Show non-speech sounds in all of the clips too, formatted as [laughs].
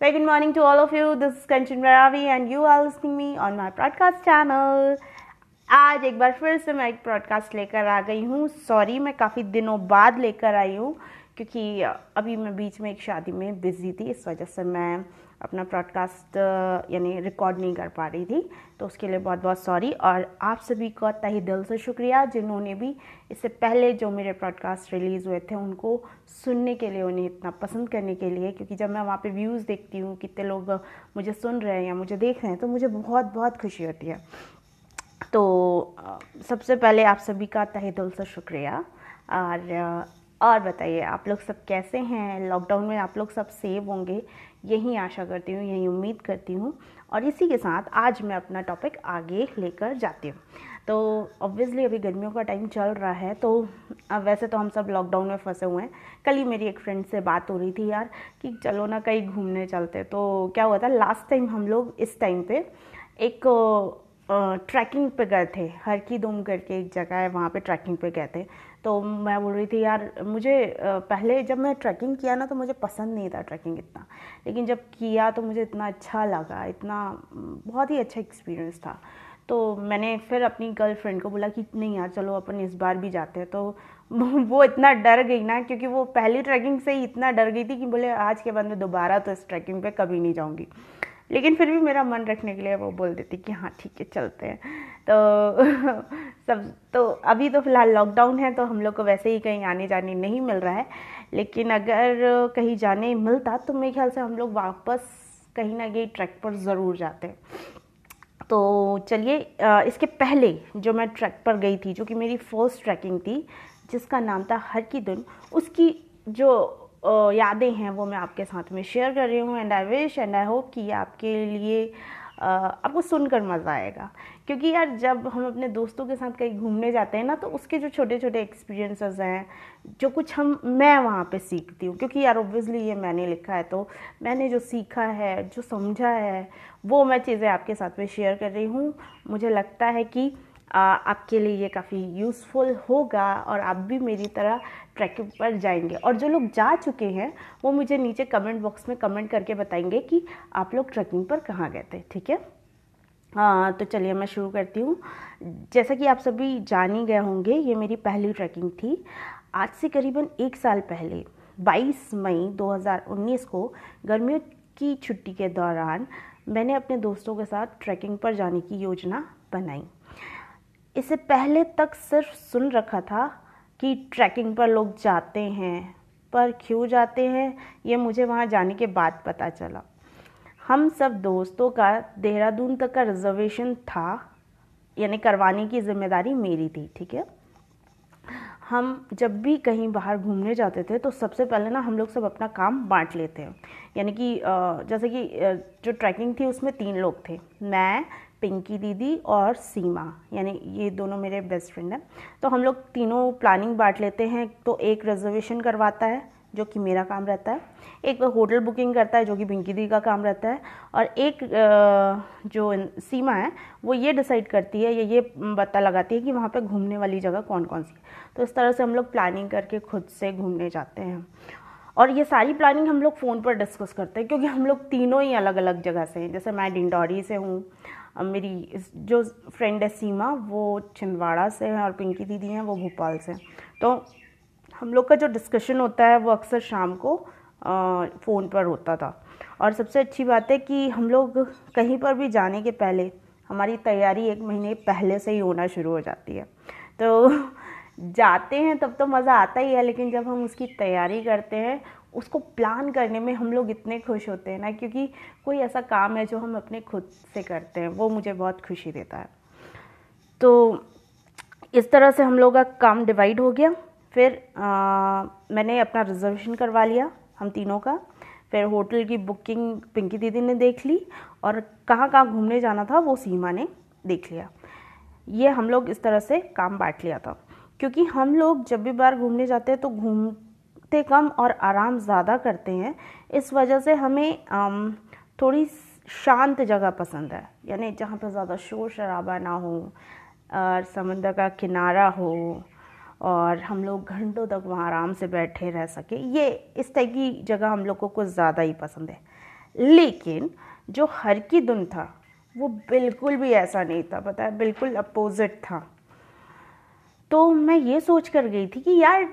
Very good morning to all of you. This is Kanchan Ravi and you are listening me on my broadcast channel. आज एक बार फिर से मैं एक broadcast लेकर आ गई हूँ सॉरी मैं काफ़ी दिनों बाद लेकर आई हूँ क्योंकि अभी मैं बीच में एक शादी में बिज़ी थी इस वजह से मैं अपना ब्रॉडकास्ट यानी रिकॉर्ड नहीं कर पा रही थी तो उसके लिए बहुत बहुत सॉरी और आप सभी का तही दिल से शुक्रिया जिन्होंने भी इससे पहले जो मेरे ब्रॉडकास्ट रिलीज़ हुए थे उनको सुनने के लिए, उन्हें इतना पसंद करने के लिए, क्योंकि जब मैं वहाँ पे व्यूज़ देखती हूँ, कितने लोग मुझे सुन रहे हैं या मुझे देख रहे हैं तो मुझे बहुत बहुत खुशी होती है। तो सबसे पहले आप सभी का तहे दिल से शुक्रिया और और बताइए, आप लोग सब कैसे हैं? लॉकडाउन में आप लोग सब सेव होंगे? यही आशा करती हूँ, यही उम्मीद करती हूँ। और इसी के साथ आज मैं अपना टॉपिक आगे लेकर जाती हूँ। तो ऑब्वियसली अभी गर्मियों का टाइम चल रहा है तो वैसे तो हम सब लॉकडाउन में फंसे हुए हैं। कल ही मेरी एक फ्रेंड से बात हो रही थी यार, कि चलो ना कहीं घूमने चलते। तो क्या हुआ था लास्ट टाइम हम लोग इस टाइम पे एक ट्रैकिंग पे गए थे। हर की दुम करके एक जगह है, वहाँ पे ट्रैकिंग पे गए थे। तो मैं बोल रही थी, यार, मुझे पहले जब मैं ट्रैकिंग किया ना तो मुझे पसंद नहीं था ट्रैकिंग इतना। लेकिन जब किया तो मुझे इतना अच्छा लगा, इतना, बहुत ही अच्छा एक्सपीरियंस था। तो मैंने फिर अपनी गर्लफ्रेंड को बोला कि, नहीं यार, चलो, अपन इस बार भी जाते हैं। तो [laughs] वो इतना डर गई ना, क्योंकि वो पहली ट्रैकिंग से ही इतना डर गई थी कि बोले, आज के बाद मैं दोबारा तो इस ट्रैकिंग पे कभी नहीं जाऊँगी। लेकिन फिर भी मेरा मन रखने के लिए वो बोल देती कि हाँ ठीक है, चलते हैं। तो [laughs] सब तो अभी तो फ़िलहाल लॉकडाउन है तो हम लोग को वैसे ही कहीं आने जाने नहीं मिल रहा है। लेकिन अगर कहीं जाने मिलता तो मेरे ख्याल से हम लोग वापस कहीं ना कहीं ट्रैक पर ज़रूर जाते हैं। तो चलिए इसके पहले जो मैं ट्रैक पर गई थी, जो कि मेरी फ़र्स्ट ट्रैकिंग थी, जिसका नाम था हर की दिन, उसकी जो यादें हैं वो मैं आपके साथ में शेयर कर रही हूँ and I wish and I hope कि आपके लिए आपको सुनकर मज़ा आएगा। क्योंकि यार जब हम अपने दोस्तों के साथ कहीं घूमने जाते हैं ना तो उसके जो छोटे छोटे एक्सपीरियंसेस हैं, जो कुछ हम, मैं वहाँ पे सीखती हूँ। क्योंकि यार ऑब्वियसली ये मैंने लिखा है तो मैंने जो सीखा है, जो समझा है, वो मैं चीज़ें आपके साथ में शेयर कर रही हूँ। मुझे लगता है कि आपके लिए ये काफ़ी यूज़फुल होगा और आप भी मेरी तरह ट्रैकिंग पर जाएँगे। और जो लोग जा चुके हैं, वो मुझे नीचे कमेंट बॉक्स में कमेंट करके बताएँगे कि आप लोग ट्रैकिंग पर कहाँ गए थे, ठीक है? हाँ तो चलिए मैं शुरू करती हूँ। जैसा कि आप सभी जान ही गए होंगे, ये मेरी पहली ट्रैकिंग थी। आज से करीबन एक साल पहले 22 मई 2019 को गर्मियों की छुट्टी के दौरान मैंने अपने दोस्तों के साथ ट्रैकिंग पर जाने की योजना बनाई। इससे पहले तक सिर्फ़ सुन रखा था कि ट्रैकिंग पर लोग जाते हैं, पर क्यों जाते हैं, ये मुझे वहाँ जाने के बाद पता चला। हम सब दोस्तों का देहरादून तक का रिजर्वेशन था, यानी करवाने की ज़िम्मेदारी मेरी थी, ठीक है? हम जब भी कहीं बाहर घूमने जाते थे तो सबसे पहले ना हम लोग सब अपना काम बांट लेते हैं। यानी कि जैसे कि जो ट्रैकिंग थी, उसमें तीन लोग थे। मैं पिंकी दीदी और सीमा, यानी ये दोनों मेरे बेस्ट फ्रेंड हैं। तो हम लोग तीनों प्लानिंग बांट लेते हैं। तो एक रिजर्वेशन करवाता है, जो कि मेरा काम रहता है। एक होटल बुकिंग करता है, जो कि पिंकी दी का काम रहता है। और एक जो सीमा है, वो ये डिसाइड करती है, या, ये पता लगाती है कि वहाँ पे घूमने वाली जगह कौन कौन सी तो इस तरह से हम लोग प्लानिंग करके खुद से घूमने जाते हैं। और ये सारी प्लानिंग हम लोग फ़ोन पर डिस्कस करते हैं, क्योंकि हम लोग तीनों ही अलग अलग जगह से हैं। जैसे मैं डिंडौरी से हूँ मेरी जो फ्रेंड है सीमा, वो छिंदवाड़ा से है और पिंकी दीदी हैं, वो भोपाल से तो हम लोग का जो डिस्कशन होता है, वो अक्सर शाम को फ़ोन पर होता था। और सबसे अच्छी बात है कि हम लोग कहीं पर भी जाने के पहले, हमारी तैयारी एक महीने पहले से ही होना शुरू हो जाती है। तो [laughs] जाते हैं तब तो मज़ा आता ही है, लेकिन जब हम उसकी तैयारी करते हैं उसको प्लान करने में हम लोग इतने खुश होते हैं ना क्योंकि कोई ऐसा काम है जो हम अपने खुद से करते हैं वो मुझे बहुत खुशी देता है। तो इस तरह से हम लोग का काम डिवाइड हो गया। फिर आ, मैंने अपना रिजर्वेशन करवा लिया हम तीनों का। फिर होटल की बुकिंग पिंकी दीदी ने देख ली और कहाँ कहाँ घूमने जाना था वो सीमा ने देख लिया। ये हम लोग इस तरह से काम बांट लिया था। क्योंकि हम लोग जब भी बार घूमने जाते हैं तो घूम थकते कम और आराम ज़्यादा करते हैं, इस वजह से हमें थोड़ी शांत जगह पसंद है। यानी जहाँ पर ज़्यादा शोर शराबा ना हो और समंदर का किनारा हो और हम लोग घंटों तक वहाँ आराम से बैठे रह सके, ये इस टाइप की जगह हम लोग को कुछ ज़्यादा ही पसंद है। लेकिन जो हर की धुन था, वो बिल्कुल भी ऐसा नहीं था, पता है, बिल्कुल अपोजिट था। तो मैं ये सोच कर गई थी कि यार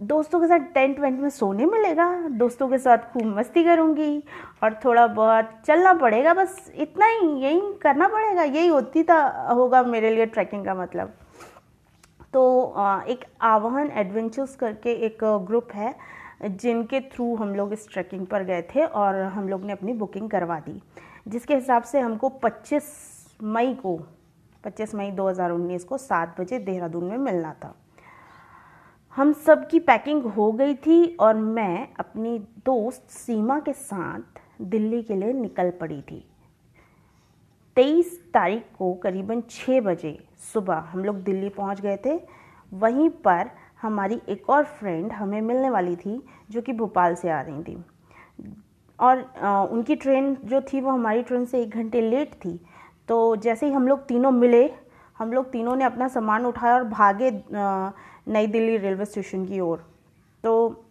दोस्तों के साथ टेंट वेंट में सोने मिलेगा। दोस्तों के साथ खूब मस्ती करूँगी और थोड़ा बहुत चलना पड़ेगा, बस इतना ही, यही करना पड़ेगा। यही होती था, होगा मेरे लिए ट्रैकिंग का मतलब। तो एक आवाहन, एडवेंचर्स करके एक ग्रुप है, जिनके थ्रू हम लोग इस ट्रैकिंग पर गए थे और हम लोग ने अपनी बुकिंग करवा दी, जिसके हिसाब से हमको 25 मई को 25 मई 2019 को सात बजे देहरादून में मिलना था। हम सब की पैकिंग हो गई थी और मैं अपनी दोस्त सीमा के साथ दिल्ली के लिए निकल पड़ी थी। तेईस तारीख को करीबन छः बजे सुबह हम लोग दिल्ली पहुँच गए थे। वहीं पर हमारी एक और फ्रेंड हमें मिलने वाली थी जो कि भोपाल से आ रही थी। और आ, उनकी ट्रेन जो थी वो हमारी ट्रेन से एक घंटे लेट थी। तो जैसे ही हम लोग तीनों मिले हम लोग तीनों ने अपना सामान उठाया और भागे नई दिल्ली रेलवे स्टेशन की ओर। तो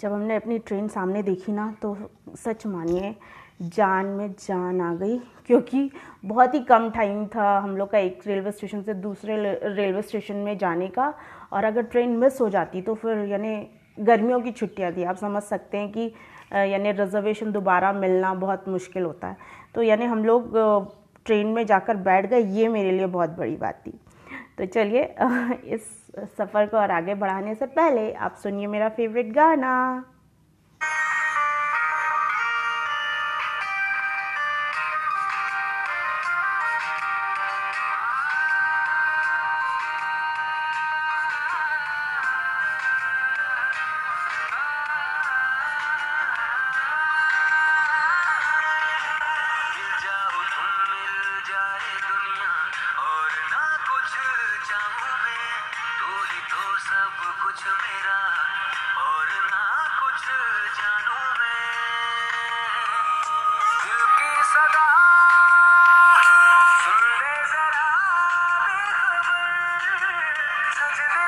जब हमने अपनी ट्रेन सामने देखी ना तो सच मानिए, जान में जान आ गई, क्योंकि बहुत ही कम टाइम था हम लोग का एक रेलवे स्टेशन से दूसरे रेलवे स्टेशन में जाने का। और अगर ट्रेन मिस हो जाती तो फिर यानी गर्मियों की छुट्टियाँ थी। आप समझ सकते हैं कि यानी रिजर्वेशन दोबारा मिलना बहुत मुश्किल होता है। तो यानी हम लोग ट्रेन में जाकर बैठ गए, ये मेरे लिए बहुत बड़ी बात थी। तो चलिए इस सफ़र को और आगे बढ़ाने से पहले आप सुनिए मेरा फेवरेट गाना।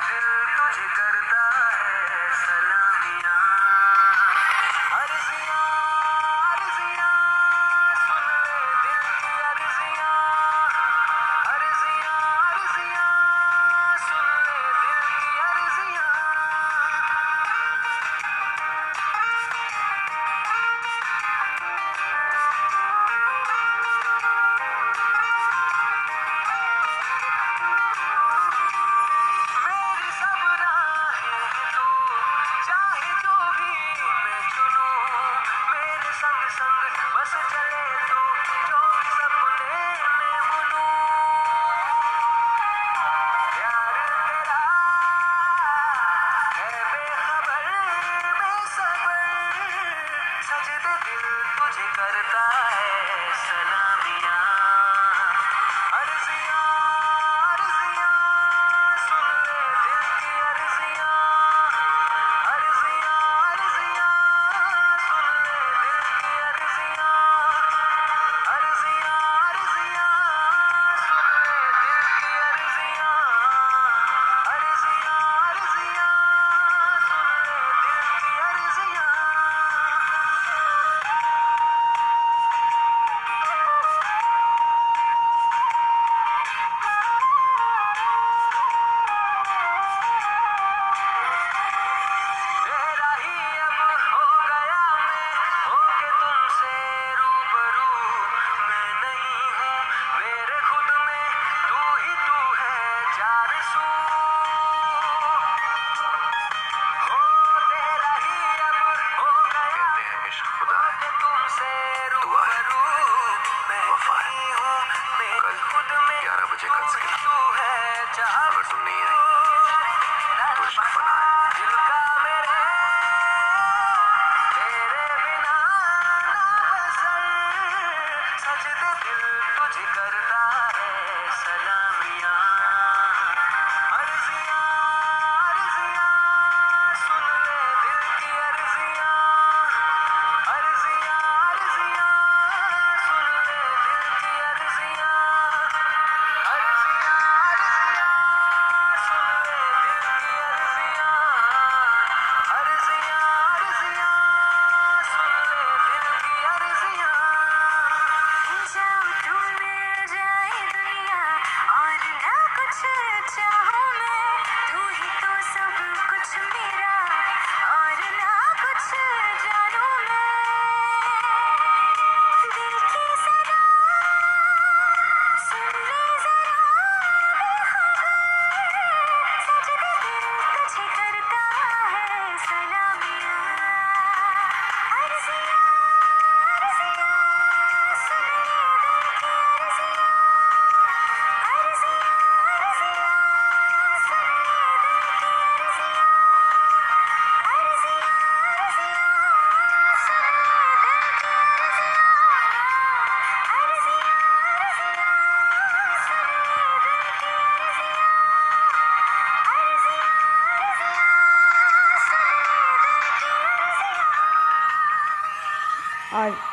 दिल तुझे करता है सलामिया। बात तुमसे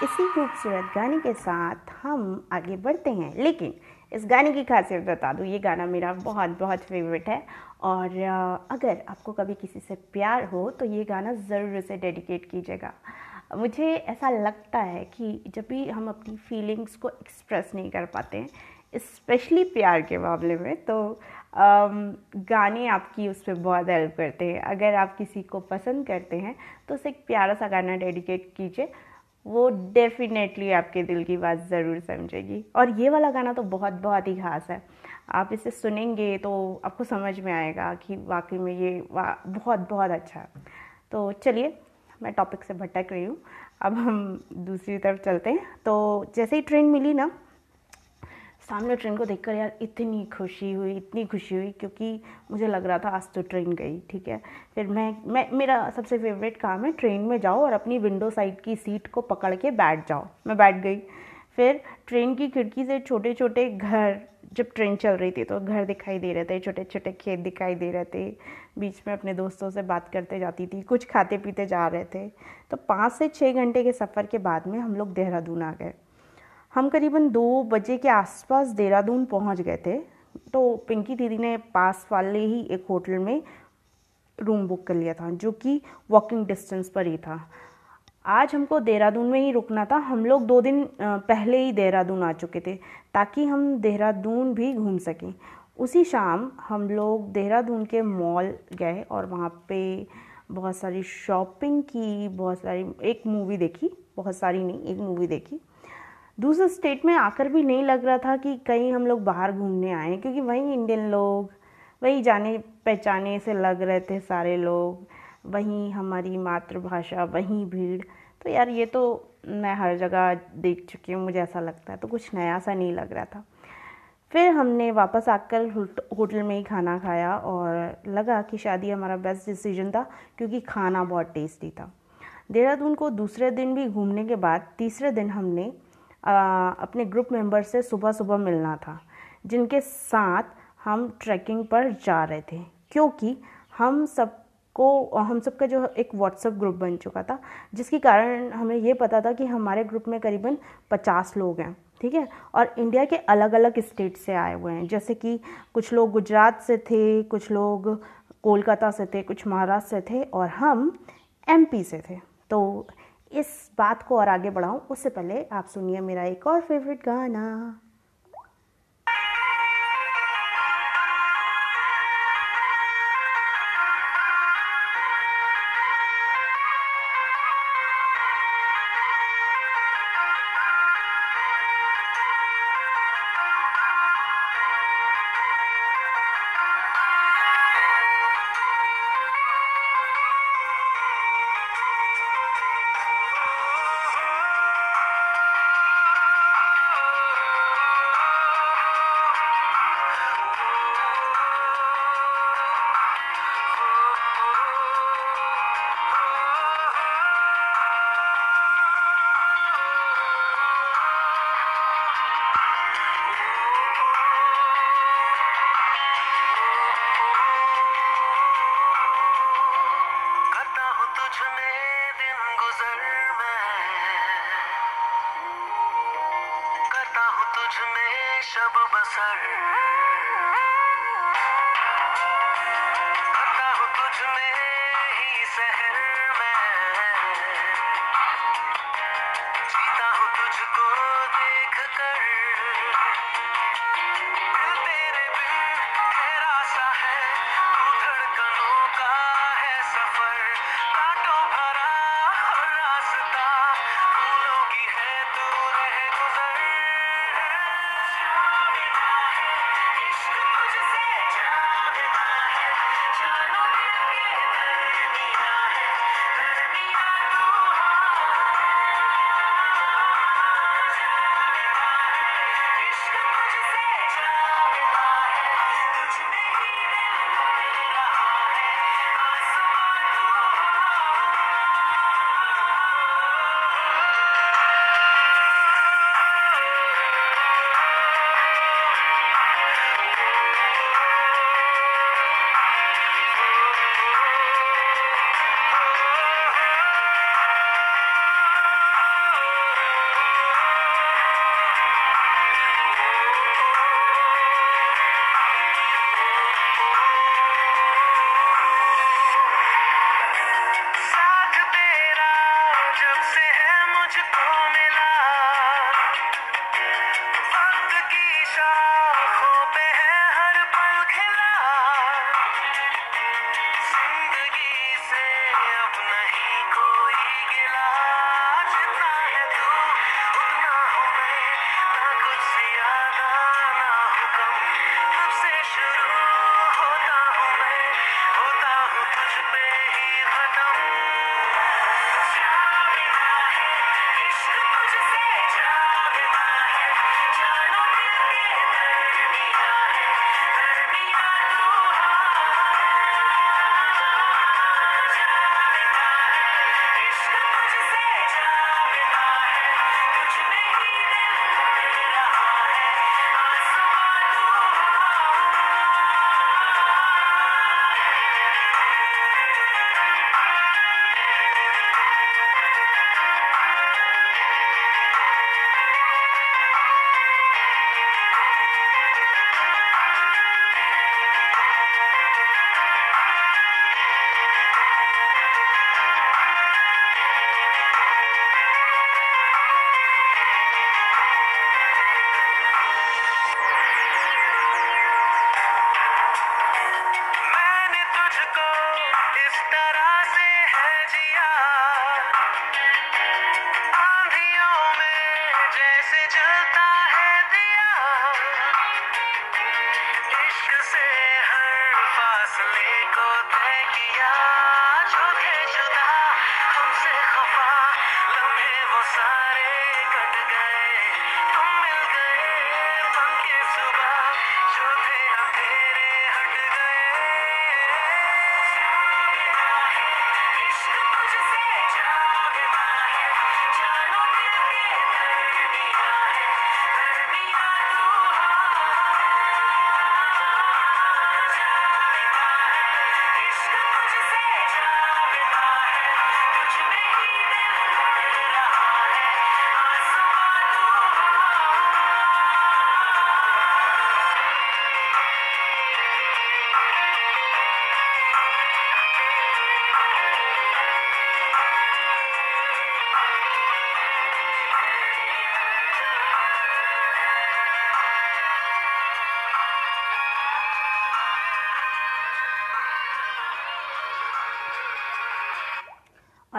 इसी खूबसूरत गाने के साथ हम आगे बढ़ते हैं। लेकिन इस गाने की खासियत बता दूँ ये गाना मेरा बहुत बहुत फेवरेट है। और अगर आपको कभी किसी से प्यार हो तो ये गाना ज़रूर उसे डेडिकेट कीजिएगा। मुझे ऐसा लगता है कि जब भी हम अपनी फीलिंग्स को एक्सप्रेस नहीं कर पाते हैं स्पेशली प्यार के मामले में तो आम, गाने आपकी उस पर बहुत हेल्प करते हैं। अगर आप किसी को पसंद करते हैं तो उसे एक प्यारा सा गाना डेडिकेट कीजिए। वो डेफिनेटली आपके दिल की बात ज़रूर समझेगी। और ये वाला गाना तो बहुत बहुत ही ख़ास है। आप इसे सुनेंगे तो आपको समझ में आएगा कि वाकई में ये वा, बहुत बहुत अच्छा। है तो चलिए, मैं टॉपिक से भटक रही हूँ। अब हम दूसरी तरफ़ चलते हैं। तो जैसे ही ट्रेन मिली ना सामने ट्रेन को देखकर यार इतनी खुशी हुई, इतनी खुशी हुई क्योंकि मुझे लग रहा था आज तो ट्रेन गई, ठीक है? फिर मैं मैं, मेरा सबसे फेवरेट काम है ट्रेन में जाओ और अपनी विंडो साइड की सीट को पकड़ के बैठ जाओ। मैं बैठ गई। फिर ट्रेन की खिड़की से छोटे छोटे घर, जब ट्रेन चल रही थी तो घर दिखाई दे रहे थे छोटे छोटे खेत दिखाई दे रहे थे। बीच में अपने दोस्तों से बात करते जाती थी, कुछ खाते पीते जा रहे थे। तो पाँच से छः घंटे के सफ़र के बाद में हम लोग देहरादून आ गए। हम करीबन दो बजे के आसपास देहरादून पहुँच गए थे तो पिंकी दीदी ने पास वाले ही एक होटल में रूम बुक कर लिया था, जो कि वॉकिंग डिस्टेंस पर ही था। आज हमको देहरादून में ही रुकना था। हम लोग दो दिन पहले ही देहरादून आ चुके थे, ताकि हम देहरादून भी घूम सकें। उसी शाम हम लोग देहरादून के मॉल गए और वहाँ पे बहुत सारी शॉपिंग की, बहुत सारी, एक मूवी देखी, बहुत सारी नहीं, एक मूवी देखी। दूसरे स्टेट में आकर भी नहीं लग रहा था कि कहीं हम लोग बाहर घूमने आए क्योंकि वहीं इंडियन लोग, वही जाने पहचाने से लग रहे थे सारे लोग, वहीं हमारी मातृभाषा, वहीं भीड़। तो यार ये तो मैं हर जगह देख चुकी हूँ, मुझे ऐसा लगता है तो कुछ नया सा नहीं लग रहा था। फिर हमने वापस आकर होटल में ही खाना खाया और लगा कि शादी हमारा बेस्ट डिसीज़न था, क्योंकि खाना बहुत टेस्टी था। देहरादून को दूसरे दिन भी घूमने के बाद तीसरे दिन हमने अपने ग्रुप मेंबर से सुबह सुबह मिलना था, जिनके साथ हम ट्रैकिंग पर जा रहे थे। क्योंकि हम सबको, हम सब का जो एक व्हाट्सएप ग्रुप बन चुका था, जिसके कारण हमें ये पता था कि हमारे ग्रुप में करीबन पचास लोग हैं, ठीक है? और इंडिया के अलग अलग स्टेट से आए हुए हैं। जैसे कि कुछ लोग गुजरात से थे, कुछ लोग कोलकाता से थे, कुछ महाराष्ट्र से थे, और हम एमपी से थे। तो इस बात को और आगे बढ़ाऊँ, उससे पहले आप सुनिए मेरा एक और फेवरेट गाना। तुझ में शब बसर। तुझ में ही सहर।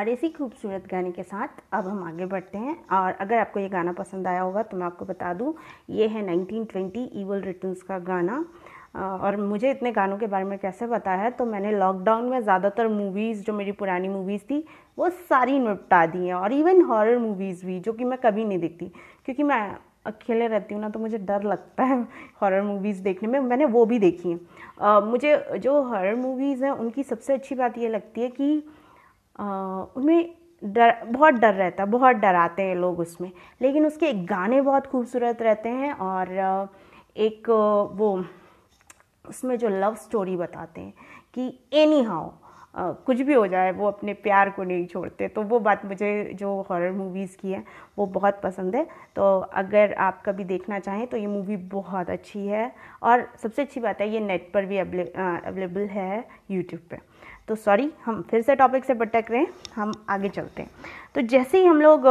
और इसी खूबसूरत गाने के साथ अब हम आगे बढ़ते हैं। और अगर आपको ये गाना पसंद आया होगा तो मैं आपको बता दूँ, ये है 1920 ईवल रिटर्न्स का गाना। और मुझे इतने गानों के बारे में कैसे पता है तो मैंने लॉकडाउन में ज़्यादातर मूवीज़ जो मेरी पुरानी मूवीज़ थी, वो सारी निपटा दी हैं। और इवन हॉरर मूवीज़ भी, जो कि मैं कभी नहीं देखती, क्योंकि मैं अकेले रहती हूँ ना तो मुझे डर लगता है हॉरर मूवीज़ देखने में। मैंने वो भी देखी हैं। मुझे जो हॉरर मूवीज़ हैं, उनकी सबसे अच्छी बात ये लगती है कि उनमें डर, बहुत डर रहता है, बहुत डराते हैं लोग उसमें। लेकिन उसके गाने बहुत खूबसूरत रहते हैं और एक वो, उसमें जो लव स्टोरी बताते हैं कि एनी हाउ कुछ भी हो जाए, वो अपने प्यार को नहीं छोड़ते। तो वो बात मुझे जो हॉरर मूवीज़ की है, वो बहुत पसंद है। तो अगर आप कभी देखना चाहें तो ये मूवी बहुत अच्छी है। और सबसे अच्छी बात है, ये नेट पर भी अवेलेबल है यूट्यूब पे। तो सॉरी हम फिर से टॉपिक से भटक रहे हैं, हम आगे चलते हैं। तो जैसे ही हम लोग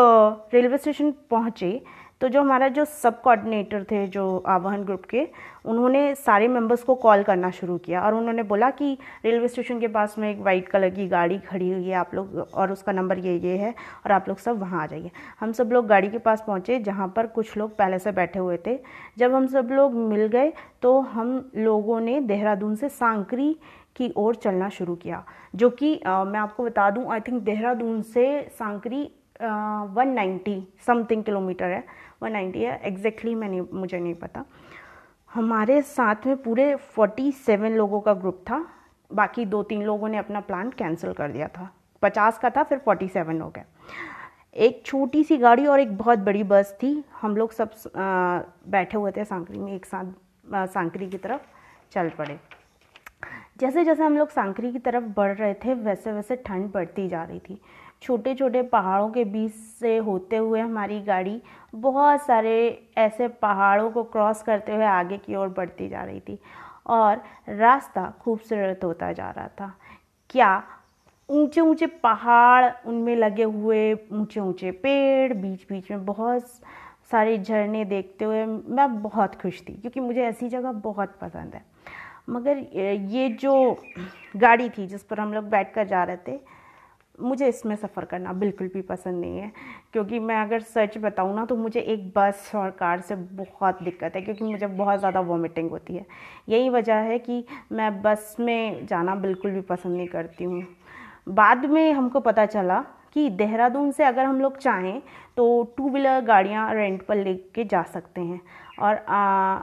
रेलवे स्टेशन पहुँचे तो जो हमारा जो सब कोऑर्डिनेटर थे, जो आवाहन ग्रुप के, उन्होंने सारे मेंबर्स को कॉल करना शुरू किया और उन्होंने बोला कि रेलवे स्टेशन के पास में एक वाइट कलर की गाड़ी खड़ी हुई है, आप लोग, और उसका नंबर ये ये है और आप लोग सब वहाँ आ जाइए। हम सब लोग गाड़ी के पास पहुँचे, जहाँ पर कुछ लोग पहले से बैठे हुए थे। जब हम सब लोग मिल गए तो हम लोगों ने देहरादून से सांकरी की ओर चलना शुरू किया जो कि मैं आपको बता दूँ आई थिंक देहरादून से Sankri one ninety something kilometre है। वन नाइन्टी है एग्जैक्टली मैं नहीं मुझे नहीं पता। हमारे साथ में पूरे फोर्टी सेवन लोगों का ग्रुप था बाकी दो तीन लोगों ने अपना प्लान कैंसिल कर दिया था। पचास का था फिर फोर्टी सेवन हो गए एक छोटी सी गाड़ी और एक बहुत बड़ी बस थी। हम लोग सब आ, बैठे हुए थे सांकरी में एक साथ सांकरी की तरफ़ चल पड़े। जैसे जैसे हम लोग सांकरी की तरफ़ बढ़ रहे थे, वैसे वैसे ठंड बढ़ती जा रही थी। छोटे छोटे पहाड़ों के बीच से होते हुए हमारी गाड़ी बहुत सारे ऐसे पहाड़ों को क्रॉस करते हुए आगे की ओर बढ़ती जा रही थी और रास्ता खूबसूरत होता जा रहा था। क्या ऊँचे ऊँचे पहाड़ उनमें लगे हुए ऊँचे ऊँचे पेड़ बीच बीच में बहुत सारे झरने देखते हुए मैं बहुत खुश थी, क्योंकि मुझे ऐसी जगह बहुत पसंद है। मगर ये जो गाड़ी थी जिस पर हम लोग बैठ कर जा रहे थे मुझे इसमें सफ़र करना बिल्कुल भी पसंद नहीं है। क्योंकि मैं अगर सच बताऊँ ना तो मुझे एक बस और कार से बहुत दिक्कत है क्योंकि मुझे बहुत ज़्यादा वॉमिटिंग होती है। यही वजह है कि मैं बस में जाना बिल्कुल भी पसंद नहीं करती हूँ। बाद में हमको पता चला कि देहरादून से अगर हम लोग चाहें तो टू व्हीलर गाड़ियाँ रेंट पर ले जा सकते हैं। और आ,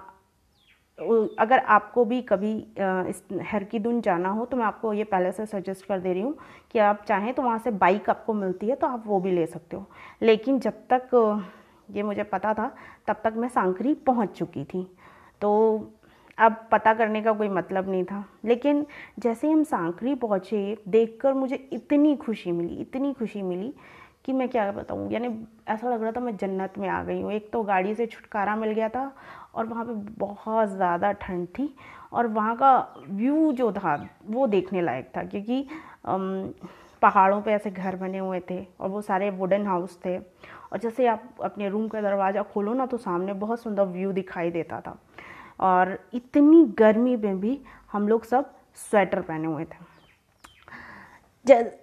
अगर आपको भी कभी इस हर की धुन जाना हो तो मैं आपको ये पहले से सजेस्ट कर दे रही हूँ कि आप चाहें तो वहाँ से बाइक आपको मिलती है तो आप वो भी ले सकते हो। लेकिन जब तक, ये मुझे पता था, तब तक मैं सांकरी पहुँच चुकी थी। तो अब पता करने का कोई मतलब नहीं था। लेकिन जैसे हम सांकरी पहुँचे, देखकर मुझे इतनी खुशी मिली, इतनी खुशी मिली कि मैं क्या बताऊँ? यानी ऐसा लग रहा था मैं जन्नत में आ गई हूँ। एक तो गाड़ी से छुटकारा मिल गया था और वहाँ पे बहुत ज़्यादा ठंड थी और वहाँ का व्यू जो था वो देखने लायक था क्योंकि पहाड़ों पे ऐसे घर बने हुए थे और वो सारे वुडन हाउस थे। और जैसे आप अपने रूम का दरवाज़ा खोलो ना तो सामने बहुत सुंदर व्यू दिखाई देता था। और इतनी गर्मी में भी हम लोग सब स्वेटर पहने हुए थे।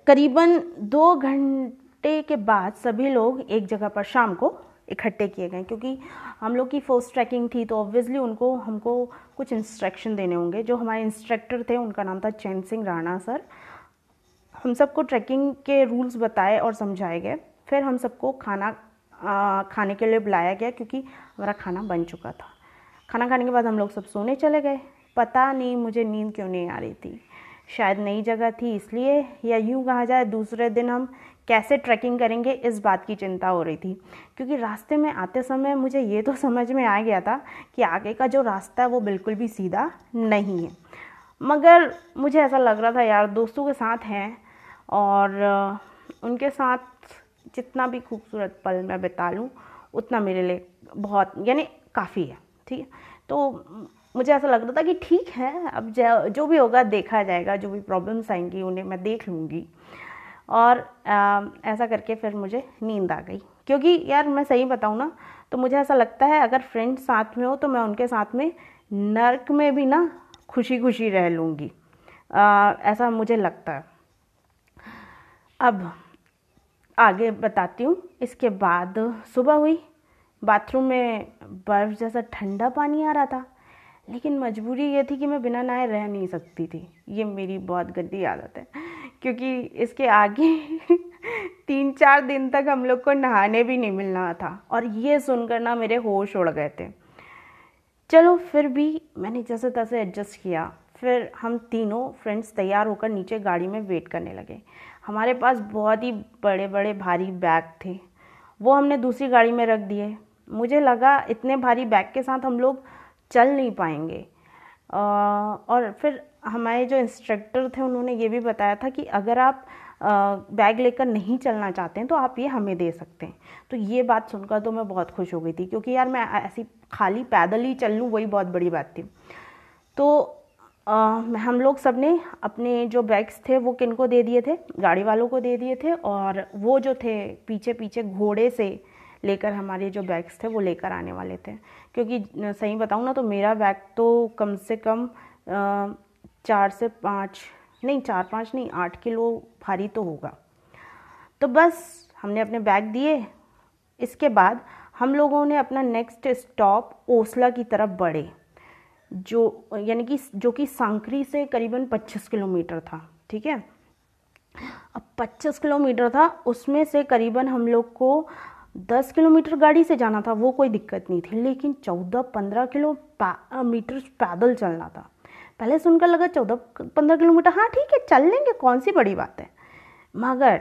करीबन दो घंटे घंटे के बाद सभी लोग एक जगह पर शाम को इकट्ठे किए गए क्योंकि हम लोग की फ़र्स्ट ट्रैकिंग थी तो ऑब्वियसली उनको हमको कुछ इंस्ट्रक्शन देने होंगे। जो हमारे इंस्ट्रक्टर थे उनका नाम था चैन सिंह राणा सर। हम सबको ट्रैकिंग के रूल्स बताए और समझाए गए। फिर हम सबको खाना आ, खाने के लिए बुलाया गया क्योंकि हमारा खाना बन चुका था। खाना खाने के बाद हम लोग सब सोने चले गए। पता नहीं मुझे नींद क्यों नहीं आ रही थी? शायद नई जगह थी इसलिए या यूँ कहा जाए दूसरे दिन हम कैसे ट्रैकिंग करेंगे, इस बात की चिंता हो रही थी। क्योंकि रास्ते में आते समय मुझे ये तो समझ में आ गया था कि आगे का जो रास्ता है वो बिल्कुल भी सीधा नहीं है। मगर मुझे ऐसा लग रहा था, यार, दोस्तों के साथ हैं और उनके साथ जितना भी खूबसूरत पल मैं बिता लूँ, उतना मेरे लिए बहुत, यानी काफ़ी है, ठीक है? तो मुझे ऐसा लग रहा था कि ठीक है, अब जो भी होगा, देखा जाएगा, जो भी प्रॉब्लम्स आएँगी, उन्हें मैं देख लूँगी। और आ, ऐसा करके फिर मुझे नींद आ गई। क्योंकि यार मैं सही बताऊँ ना तो मुझे ऐसा लगता है अगर फ्रेंड साथ में हो तो मैं उनके साथ में नर्क में भी ना खुशी खुशी रह लूँगी। ऐसा मुझे लगता है। अब आगे बताती हूँ। इसके बाद सुबह हुई। बाथरूम में बर्फ़ जैसा ठंडा पानी आ रहा था। लेकिन मजबूरी ये थी कि मैं बिना नहाए रह नहीं सकती थी। ये मेरी बहुत गंदी आदत है। क्योंकि इसके आगे [laughs] तीन चार दिन तक हम लोग को नहाने भी नहीं मिलना था और ये सुनकर ना मेरे होश उड़ गए थे। चलो फिर भी मैंने जैसे तैसे एडजस्ट किया। फिर हम तीनों फ्रेंड्स तैयार होकर नीचे गाड़ी में वेट करने लगे। हमारे पास बहुत ही बड़े बड़े भारी बैग थे। वो हमने दूसरी गाड़ी में रख दिए। मुझे लगा इतने भारी बैग के साथ हम लोग चल नहीं पाएँगे। और फिर हमारे जो इंस्ट्रक्टर थे उन्होंने ये भी बताया था कि अगर आप बैग लेकर नहीं चलना चाहते हैं तो आप ये हमें दे सकते हैं। तो ये बात सुनकर तो मैं बहुत खुश हो गई थी क्योंकि यार मैं ऐसी खाली पैदल ही चल लूँ वही बहुत बड़ी बात थी। तो आ, हम लोग सबने अपने जो बैग्स थे वो किन को दे दिए थे? गाड़ी वालों को दे दिए थे और वो जो थे पीछे पीछे घोड़े से लेकर हमारे जो बैग्स थे वो लेकर आने वाले थे। क्योंकि सही बताऊँ ना तो मेरा बैग तो कम से कम चार से पाँच, नहीं, चार पाँच नहीं, आठ किलो भारी तो होगा। तो बस हमने अपने बैग दिए। इसके बाद हम लोगों ने अपना नेक्स्ट स्टॉप ओसला की तरफ़ बढ़े, जो, यानी कि, जो कि सांकरी से करीबन 25 किलोमीटर था, ठीक है? अब 25 किलोमीटर था, उसमें से करीबन हम लोग को 10 किलोमीटर गाड़ी से जाना था, वो कोई दिक्कत नहीं थी, लेकिन 14-15 किलो मीटर पैदल चलना था। पहले सुनकर लगा चौदह पंद्रह किलोमीटर। हाँ ठीक है, चल लेंगे, कौन सी बड़ी बात है? मगर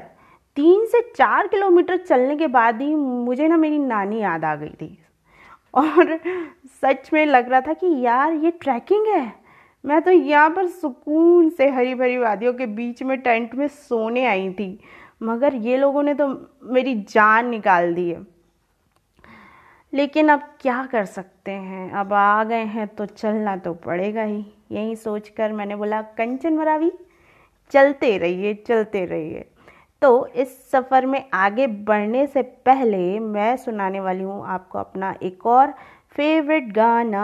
तीन से चार किलोमीटर चलने के बाद ही मुझे ना मेरी नानी याद आ गई थी। और सच में लग रहा था कि यार, ये ट्रैकिंग है। मैं तो यहाँ पर सुकून से हरी भरी वादियों के बीच में टेंट में सोने आई थी। मगर ये लोगों ने तो मेरी जान निकाल दी है। लेकिन अब क्या कर सकते हैं? अब आ गए हैं तो चलना तो पड़ेगा ही। यही सोचकर मैंने बोला, कंचन मरावी चलते रहिए चलते रहिए। तो इस सफ़र में आगे बढ़ने से पहले मैं सुनाने वाली हूँ आपको अपना एक और फेवरेट गाना।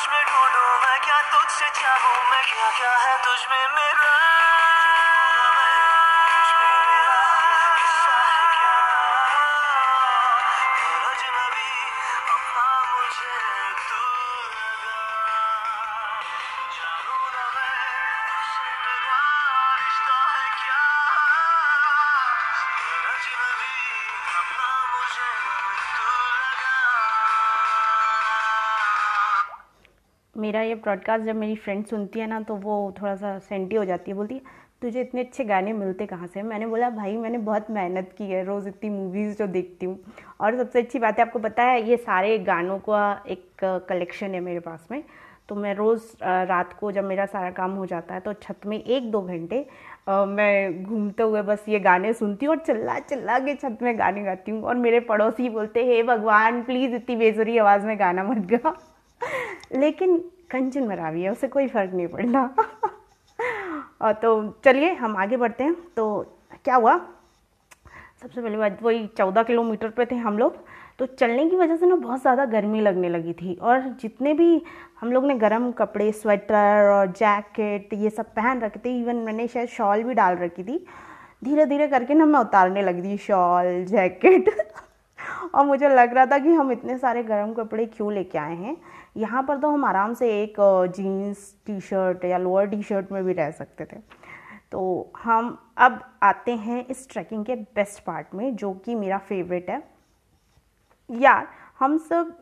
क्या तुझ में ढूंढूं मैं क्या तुझसे चाहूँ मैं क्या क्या है तुझ में मेरा तुझ मेरा ये ब्रॉडकास्ट जब मेरी फ्रेंड सुनती है ना तो वो थोड़ा सा सेंटी हो जाती है, बोलती है, तुझे इतने अच्छे गाने मिलते कहाँ से? मैंने बोला, भाई, मैंने बहुत मेहनत की है, रोज़ इतनी मूवीज़ जो देखती हूँ। और सबसे अच्छी बात है, आपको पता है, ये सारे गानों का एक कलेक्शन है मेरे पास में। तो मैं रोज़ रात को जब मेरा सारा काम हो जाता है तो छत में एक दो घंटे मैं घूमते हुए बस ये गाने सुनती हूँ और चिल्ला चिल्ला के छत में गाने गाती हूँ। और मेरे पड़ोसी बोलते हे भगवान प्लीज़ इतनी बेसुरी आवाज़ में गाना मत गा। लेकिन कंचन मरावी है, उसे कोई फ़र्क नहीं पड़ता। [laughs] तो चलिए, हम आगे बढ़ते हैं। तो क्या हुआ? सबसे पहली बात, वही चौदह किलोमीटर पे थे हम लोग। तो चलने की वजह से ना बहुत ज़्यादा गर्मी लगने लगी थी। और जितने भी हम लोग ने गर्म कपड़े, स्वेटर और जैकेट, ये सब पहन रखे थे, इवन मैंने शायद शॉल भी डाल रखी थी। धीरे धीरे करके ना मैं उतारने लगी थी शॉल, जैकेट। [laughs] और मुझे लग रहा था कि हम इतने सारे गर्म कपड़े क्यों लेके आए हैं? यहाँ पर तो हम आराम से एक जीन्स टी शर्ट या लोअर टी शर्ट में भी रह सकते थे। तो हम अब आते हैं इस ट्रैकिंग के बेस्ट पार्ट में, जो कि मेरा फेवरेट है। यार, हम सब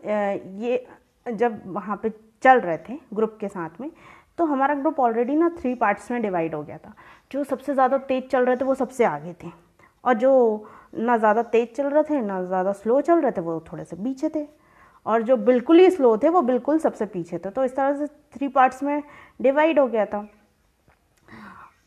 ये, जब वहाँ पे चल रहे थे ग्रुप के साथ में तो हमारा ग्रुप ऑलरेडी ना थ्री पार्ट्स में डिवाइड हो गया था। जो सबसे ज़्यादा तेज़ चल रहे थे वो सबसे आगे थे। और जो ना ज़्यादा तेज़ चल रहे थे, ना ज़्यादा स्लो चल रहे थे वो थोड़े से पीछे थे। और जो बिल्कुल ही स्लो थे वो बिल्कुल सबसे पीछे थे। तो इस तरह से थ्री पार्ट्स में डिवाइड हो गया था।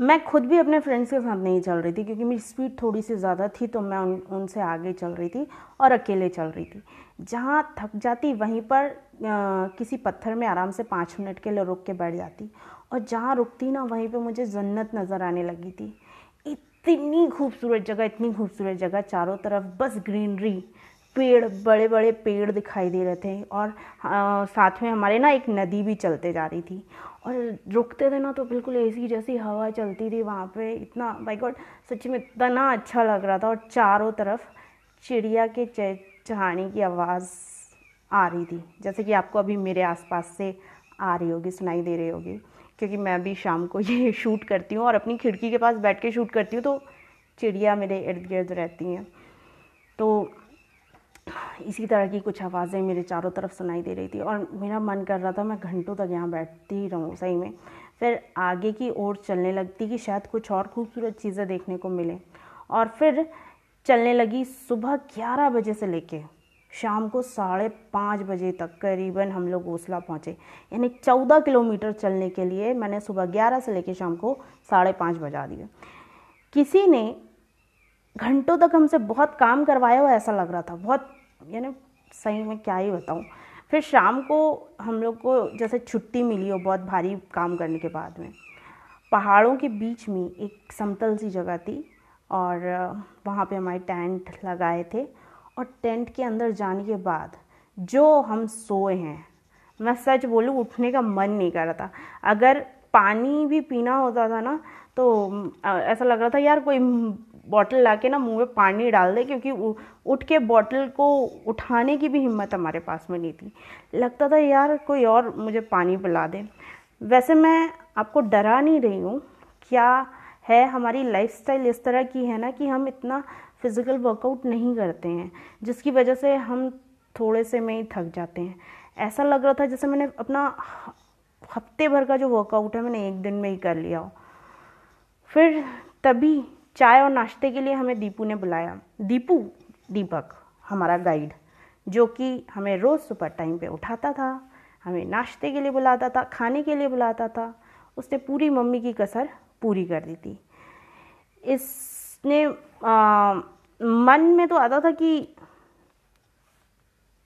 मैं खुद भी अपने फ्रेंड्स के साथ नहीं चल रही थी क्योंकि मेरी स्पीड थोड़ी सी ज़्यादा थी तो मैं उन उनसे आगे चल रही थी और अकेले चल रही थी। जहाँ थक जाती वहीं पर अ, किसी पत्थर में आराम से पाँच मिनट के लिए रुक के बैठ जाती। और जहाँ रुकती ना वहीं पे मुझे जन्नत नज़र आने लगी थी। इतनी खूबसूरत जगह इतनी खूबसूरत जगह चारों तरफ़ बस ग्रीनरी पेड़ बड़े बड़े पेड़ दिखाई दे रहे थे और अ, साथ में हमारे ना एक नदी भी चलते जा रही थी। और रुकते थे ना तो बिल्कुल एसी जैसी हवा चलती थी वहाँ पे। इतना बाई गॉड सच में इतना अच्छा लग रहा था और चारों तरफ़ चिड़िया के चहचहाने की आवाज़ आ रही थी। जैसे कि आपको अभी मेरे आसपास से आ रही होगी सुनाई दे रही होगी। क्योंकि मैं भी शाम को [laughs] ये शूट करती हूँ और अपनी खिड़की के पास बैठ के शूट करती हूँ तो चिड़िया मेरे इर्द गिर्द रहती हैं। तो इसी तरह की कुछ आवाज़ें मेरे चारों तरफ़ सुनाई दे रही थी और मेरा मन कर रहा था मैं घंटों तक यहाँ बैठती रहूँ सही में। फिर आगे की ओर चलने लगती कि शायद कुछ और खूबसूरत चीज़ें देखने को मिलें। और फिर चलने लगी सुबह ग्यारह बजे से लेके शाम को साढ़े पाँच बजे तक करीबन हम लोग घोसला पहुँचे। यानी चौदह किलोमीटर चलने के लिए मैंने सुबह ग्यारह से लेके शाम को साढ़े पाँच बजा दिए किसी ने घंटों तक हमसे बहुत काम करवाया हुआ ऐसा लग रहा था, बहुत यानी सही में क्या ही बताऊँ। फिर शाम को हम लोग को जैसे छुट्टी मिली हो बहुत भारी काम करने के बाद में, पहाड़ों के बीच में एक समतल सी जगह थी और वहाँ पे हमारे टेंट लगाए थे और टेंट के अंदर जाने के बाद जो हम सोए हैं, मैं सच बोलूँ उठने का मन नहीं कर रहा था। अगर पानी भी पीना होता था ना तो ऐसा लग रहा था यार कोई बॉटल ला के ना मुँह में पानी डाल दे, क्योंकि उठ के बॉटल को उठाने की भी हिम्मत हमारे पास में नहीं थी। लगता था, यार, कोई और मुझे पानी पिला दे। वैसे मैं आपको डरा नहीं रही हूँ, क्या है हमारी लाइफस्टाइल इस तरह की है ना कि हम इतना फ़िज़िकल वर्कआउट नहीं करते हैं, जिसकी वजह से हम थोड़े से में ही थक जाते हैं। ऐसा लग रहा था जैसे मैंने अपना हफ़्ते भर का जो वर्कआउट है मैंने एक दिन में ही कर लिया हो। फिर तभी चाय और नाश्ते के लिए हमें दीपू ने बुलाया। दीपू दीपक हमारा गाइड जो कि हमें रोज़ सुबह टाइम पे उठाता था हमें नाश्ते के लिए बुलाता था खाने के लिए बुलाता था। उसने पूरी मम्मी की कसर पूरी कर दी थी। इसने आ, मन में तो आता था कि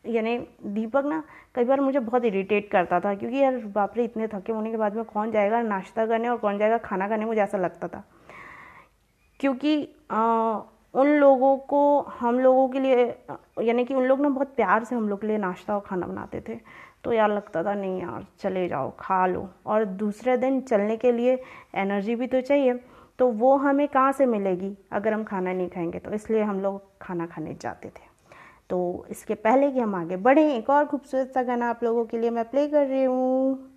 यानी दीपक ना कई बार मुझे बहुत इरिटेट करता था क्योंकि यार बाप रे इतने थके होने के बाद में कौन जाएगा नाश्ता करने और कौन जाएगा खाना खाने मुझे ऐसा लगता था। क्योंकि उन लोगों को हम लोगों के लिए, यानी कि उन लोग ना बहुत प्यार से हम लोग के लिए नाश्ता और खाना बनाते थे। तो यार लगता था, नहीं यार, चले जाओ, खा लो। और दूसरे दिन चलने के लिए एनर्जी भी तो चाहिए तो वो हमें कहाँ से मिलेगी अगर हम खाना नहीं खाएँगे? तो इसलिए हम लोग खाना खाने जाते थे। तो इसके पहले कि हम आगे बढ़ें, एक और खूबसूरत सा गाना आप लोगों के लिए मैं प्ले कर रही हूँ।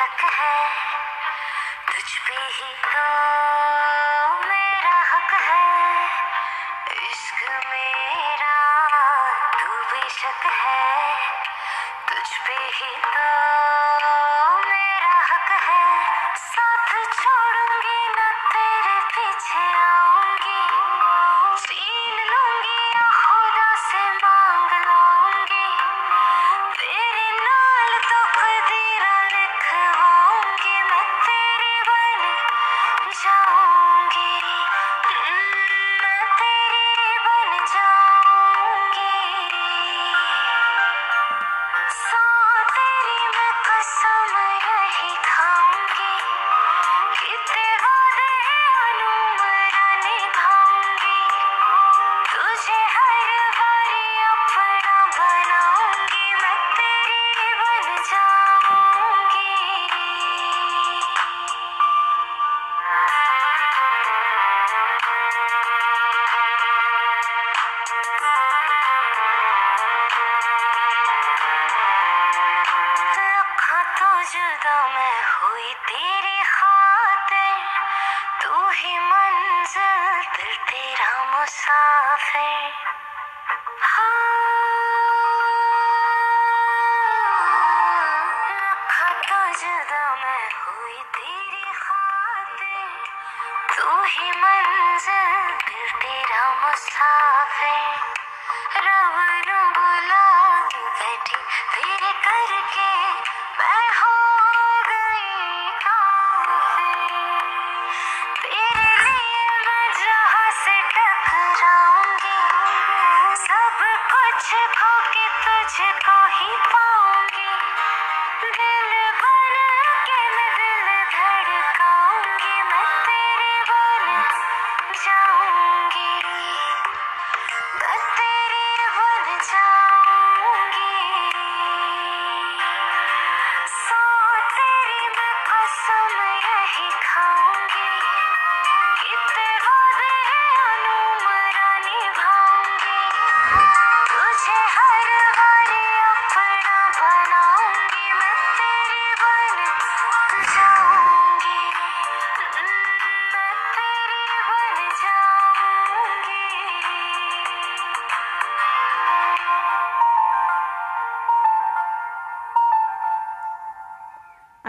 तक है। तुझ पे ही तो मेरा हक है। इश्क मेरा तू बेशक है। तुझ पे ही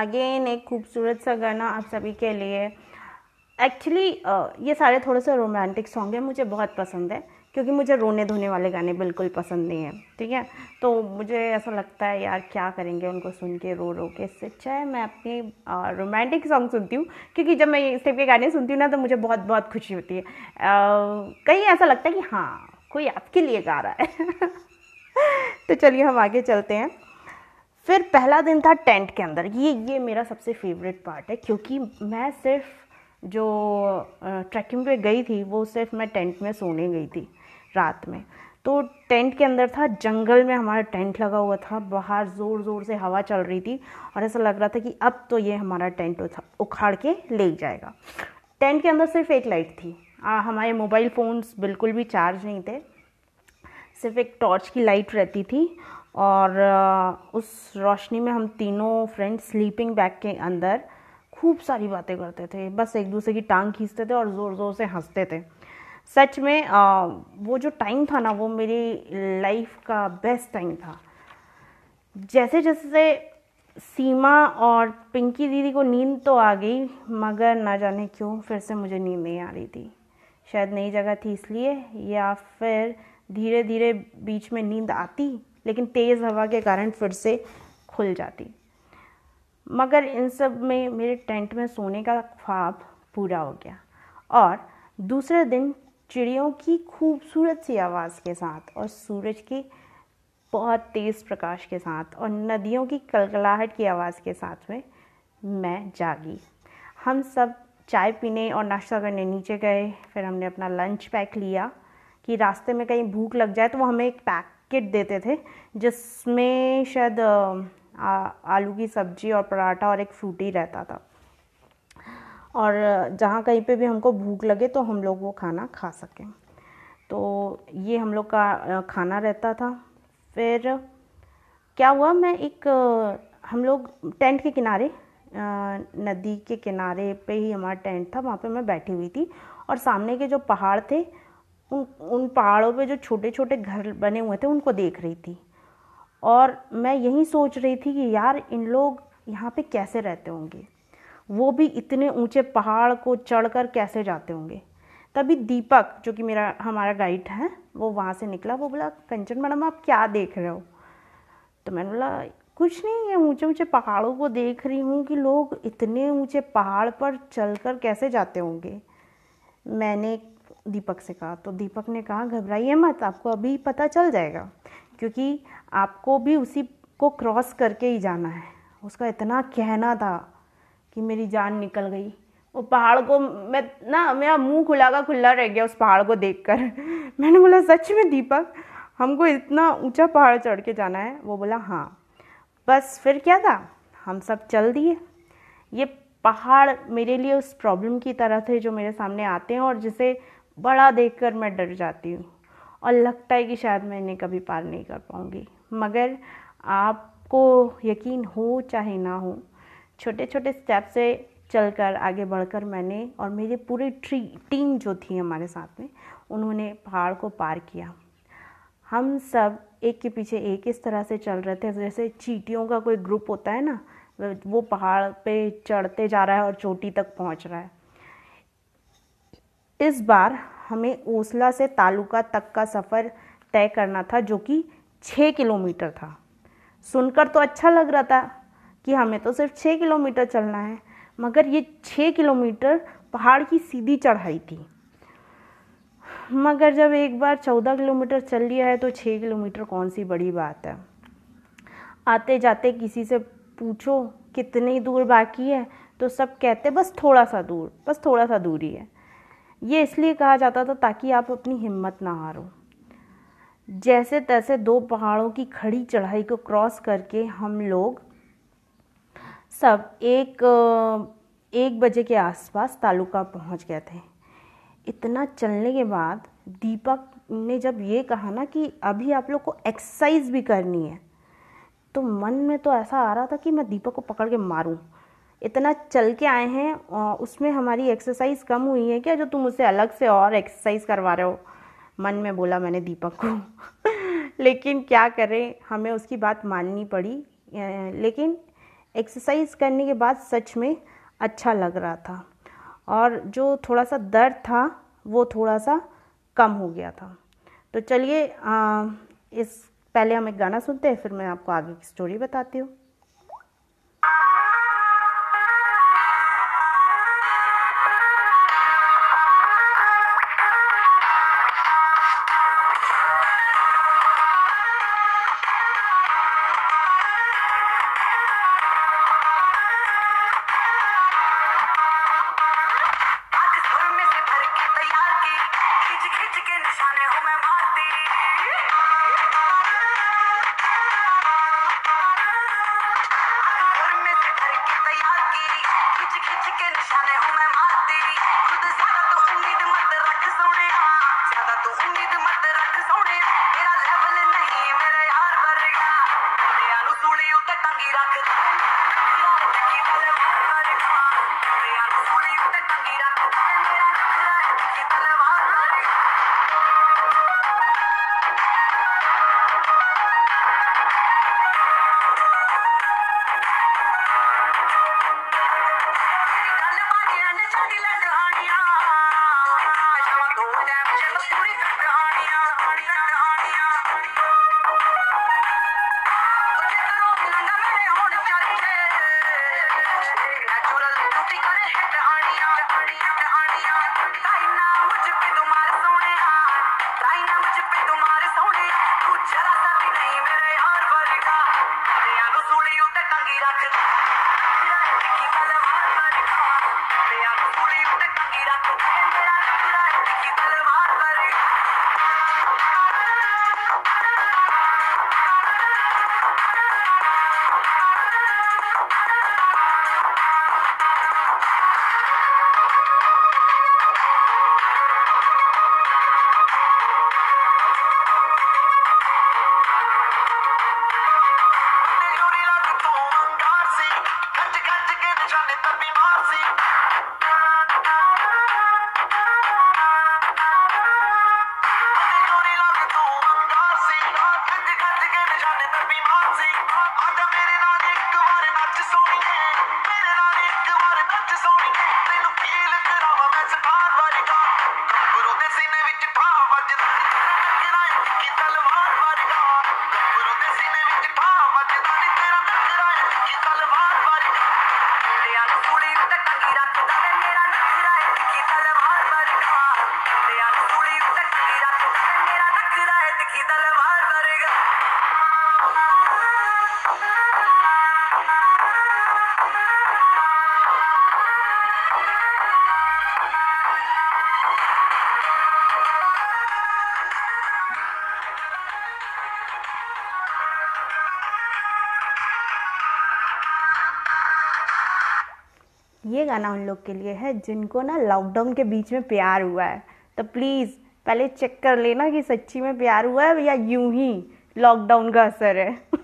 अगेन एक खूबसूरत सा गाना आप सभी के लिए। एक्चुअली ये सारे थोड़े से रोमांटिक सॉन्ग हैं, मुझे बहुत पसंद है, क्योंकि मुझे रोने धोने वाले गाने बिल्कुल पसंद नहीं है, ठीक है? तो मुझे ऐसा लगता है, यार, क्या करेंगे उनको सुन के रो रो के, इससे अच्छा है, मैं अपनी रोमांटिक सॉन्ग सुनती हूँ। क्योंकि जब मैं इस टाइप के गाने सुनती हूँ ना तो मुझे बहुत बहुत खुशी होती है। कहीं ऐसा लगता है कि हाँ कोई आपके लिए गा रहा है। [laughs] तो चलिए, हम आगे चलते हैं। फिर पहला दिन था टेंट के अंदर। ये ये मेरा सबसे फेवरेट पार्ट है क्योंकि मैं सिर्फ़ जो ट्रैकिंग पे गई थी वो सिर्फ़ मैं टेंट में सोने गई थी रात में। तो टेंट के अंदर था जंगल में हमारा टेंट लगा हुआ था बाहर ज़ोर ज़ोर से हवा चल रही थी और ऐसा लग रहा था कि अब तो ये हमारा टेंट उखाड़ के ले जाएगा। टेंट के अंदर सिर्फ़ एक लाइट थी। आ, हमारे मोबाइल फ़ोन्स बिल्कुल भी चार्ज नहीं थे। सिर्फ़ एक टॉर्च की लाइट रहती थी और उस रोशनी में हम तीनों फ्रेंड्स स्लीपिंग बैग के अंदर खूब सारी बातें करते थे। बस एक दूसरे की टांग खींचते थे और ज़ोर ज़ोर से हँसते थे। सच में आ, वो जो टाइम था ना वो मेरी लाइफ का बेस्ट टाइम था। जैसे जैसे सीमा और पिंकी दीदी को नींद तो आ गई मगर ना जाने क्यों फिर से मुझे नींद नहीं आ रही थी। शायद नई जगह थी इसलिए या फिर धीरे धीरे बीच में नींद आती? लेकिन तेज़ हवा के कारण फिर से खुल जाती। मगर इन सब में मेरे टेंट में सोने का ख्वाब पूरा हो गया और दूसरे दिन चिड़ियों की खूबसूरत सी आवाज़ के साथ और सूरज की बहुत तेज़ प्रकाश के साथ और नदियों की कलकलाहट की आवाज़ के साथ में मैं जागी। हम सब चाय पीने और नाश्ता करने नीचे गए, फिर हमने अपना लंच पैक लिया कि रास्ते में कहीं भूख लग जाए तो वो हमें एक पैकेट देते थे, जिसमें शायद आलू की सब्ज़ी और पराठा और एक फ्रूटी रहता था। और जहाँ कहीं पे भी हमको भूख लगे तो हम लोग वो खाना खा सकें। तो ये हम लोग का खाना रहता था। फिर, क्या हुआ, मैं एक हम लोग टेंट के किनारे नदी के किनारे पे ही हमारा टेंट था, वहाँ पे मैं बैठी हुई थी। और सामने के जो पहाड़ थे उन उन पहाड़ों पे जो छोटे छोटे घर बने हुए थे, उनको देख रही थी। और मैं यही सोच रही थी कि यार, इन लोग यहाँ पे कैसे रहते होंगे? वो भी इतने ऊँचे पहाड़ को चढ़कर कैसे जाते होंगे? तभी दीपक, जो कि मेरा, हमारा गाइड है, वो वहाँ से निकला, वो बोला, कंचन मैडम, आप क्या देख रहे हो? तो मैंने बोला, कुछ नहीं, ये ऊँचे ऊँचे पहाड़ों को देख रही हूँ कि लोग इतने ऊँचे पहाड़ पर चलकर कैसे जाते होंगे? मैंने दीपक से कहा। तो दीपक ने कहा, घबराइए मत, आपको अभी पता चल जाएगा, क्योंकि आपको भी उसी को क्रॉस करके ही जाना है। उसका इतना कहना था कि मेरी जान निकल गई। वो पहाड़ को मैं, ना, मेरा मुँह खुला का खुला रह गया उस पहाड़ को देखकर। [laughs] मैंने बोला, सच में दीपक, हमको इतना ऊँचा पहाड़ चढ़ के जाना है? वो बोला हाँ। बस फिर क्या था? हम सब चल दिए। ये पहाड़ मेरे लिए उस प्रॉब्लम की तरह थे जो मेरे सामने आते हैं और जिसे बड़ा देखकर मैं डर जाती हूँ और लगता है कि शायद मैं इन्हें कभी पार नहीं कर पाऊँगी। मगर आपको यकीन हो चाहे ना हो छोटे छोटे स्टेप से चलकर आगे बढ़कर मैंने और मेरी पूरी ट्री टीम जो थी हमारे साथ में, उन्होंने पहाड़ को पार किया। हम सब एक के पीछे एक इस तरह से चल रहे थे, जैसे चीटियों का कोई ग्रुप होता है ना, वो पहाड़ पे चढ़ते जा रहा है और चोटी तक पहुँच रहा है। इस बार हमें ओसला से तालुका तक का सफ़र तय करना था, जो कि छः किलोमीटर था। सुनकर तो अच्छा लग रहा था कि हमें तो सिर्फ़ छः किलोमीटर चलना है, मगर ये छः किलोमीटर पहाड़ की सीधी चढ़ाई थी। मगर जब एक बार चौदह किलोमीटर चल लिया है तो छः किलोमीटर कौन सी बड़ी बात है? आते जाते किसी से पूछो, कितनी दूर बाकी है? तो सब कहते, बस थोड़ा सा दूर, बस थोड़ा सा दूरी है। ये इसलिए कहा जाता था ताकि आप अपनी हिम्मत ना हारो। जैसे तैसे दो पहाड़ों की खड़ी चढ़ाई को क्रॉस करके हम लोग सब एक एक बजे के आसपास तालुका पहुँच गए थे। इतना चलने के बाद दीपक ने जब ये कहा ना कि अभी आप लोग को एक्सरसाइज भी करनी है तो मन में तो ऐसा आ रहा था कि मैं दीपक को पकड़ के मारूं। इतना चल के आए हैं उसमें हमारी एक्सरसाइज कम हुई है क्या, जो तुम मुझसे अलग से और एक्सरसाइज करवा रहे हो? मन में बोला मैंने दीपक को। [laughs] लेकिन क्या करें, हमें उसकी बात माननी पड़ी। लेकिन एक्सरसाइज करने के बाद सच में अच्छा लग रहा था। और जो थोड़ा सा दर्द था, वो थोड़ा सा कम हो गया था। तो चलिए इस, पहले हम एक गाना सुनते हैं, फिर मैं आपको आगे की स्टोरी बताती हूँ। गाना उन लोग के लिए है, जिनको ना लॉकडाउन के बीच में प्यार हुआ है। तो प्लीज़ पहले चेक कर लेना कि सच्ची में प्यार हुआ है या यूँ ही लॉकडाउन का असर है। [laughs]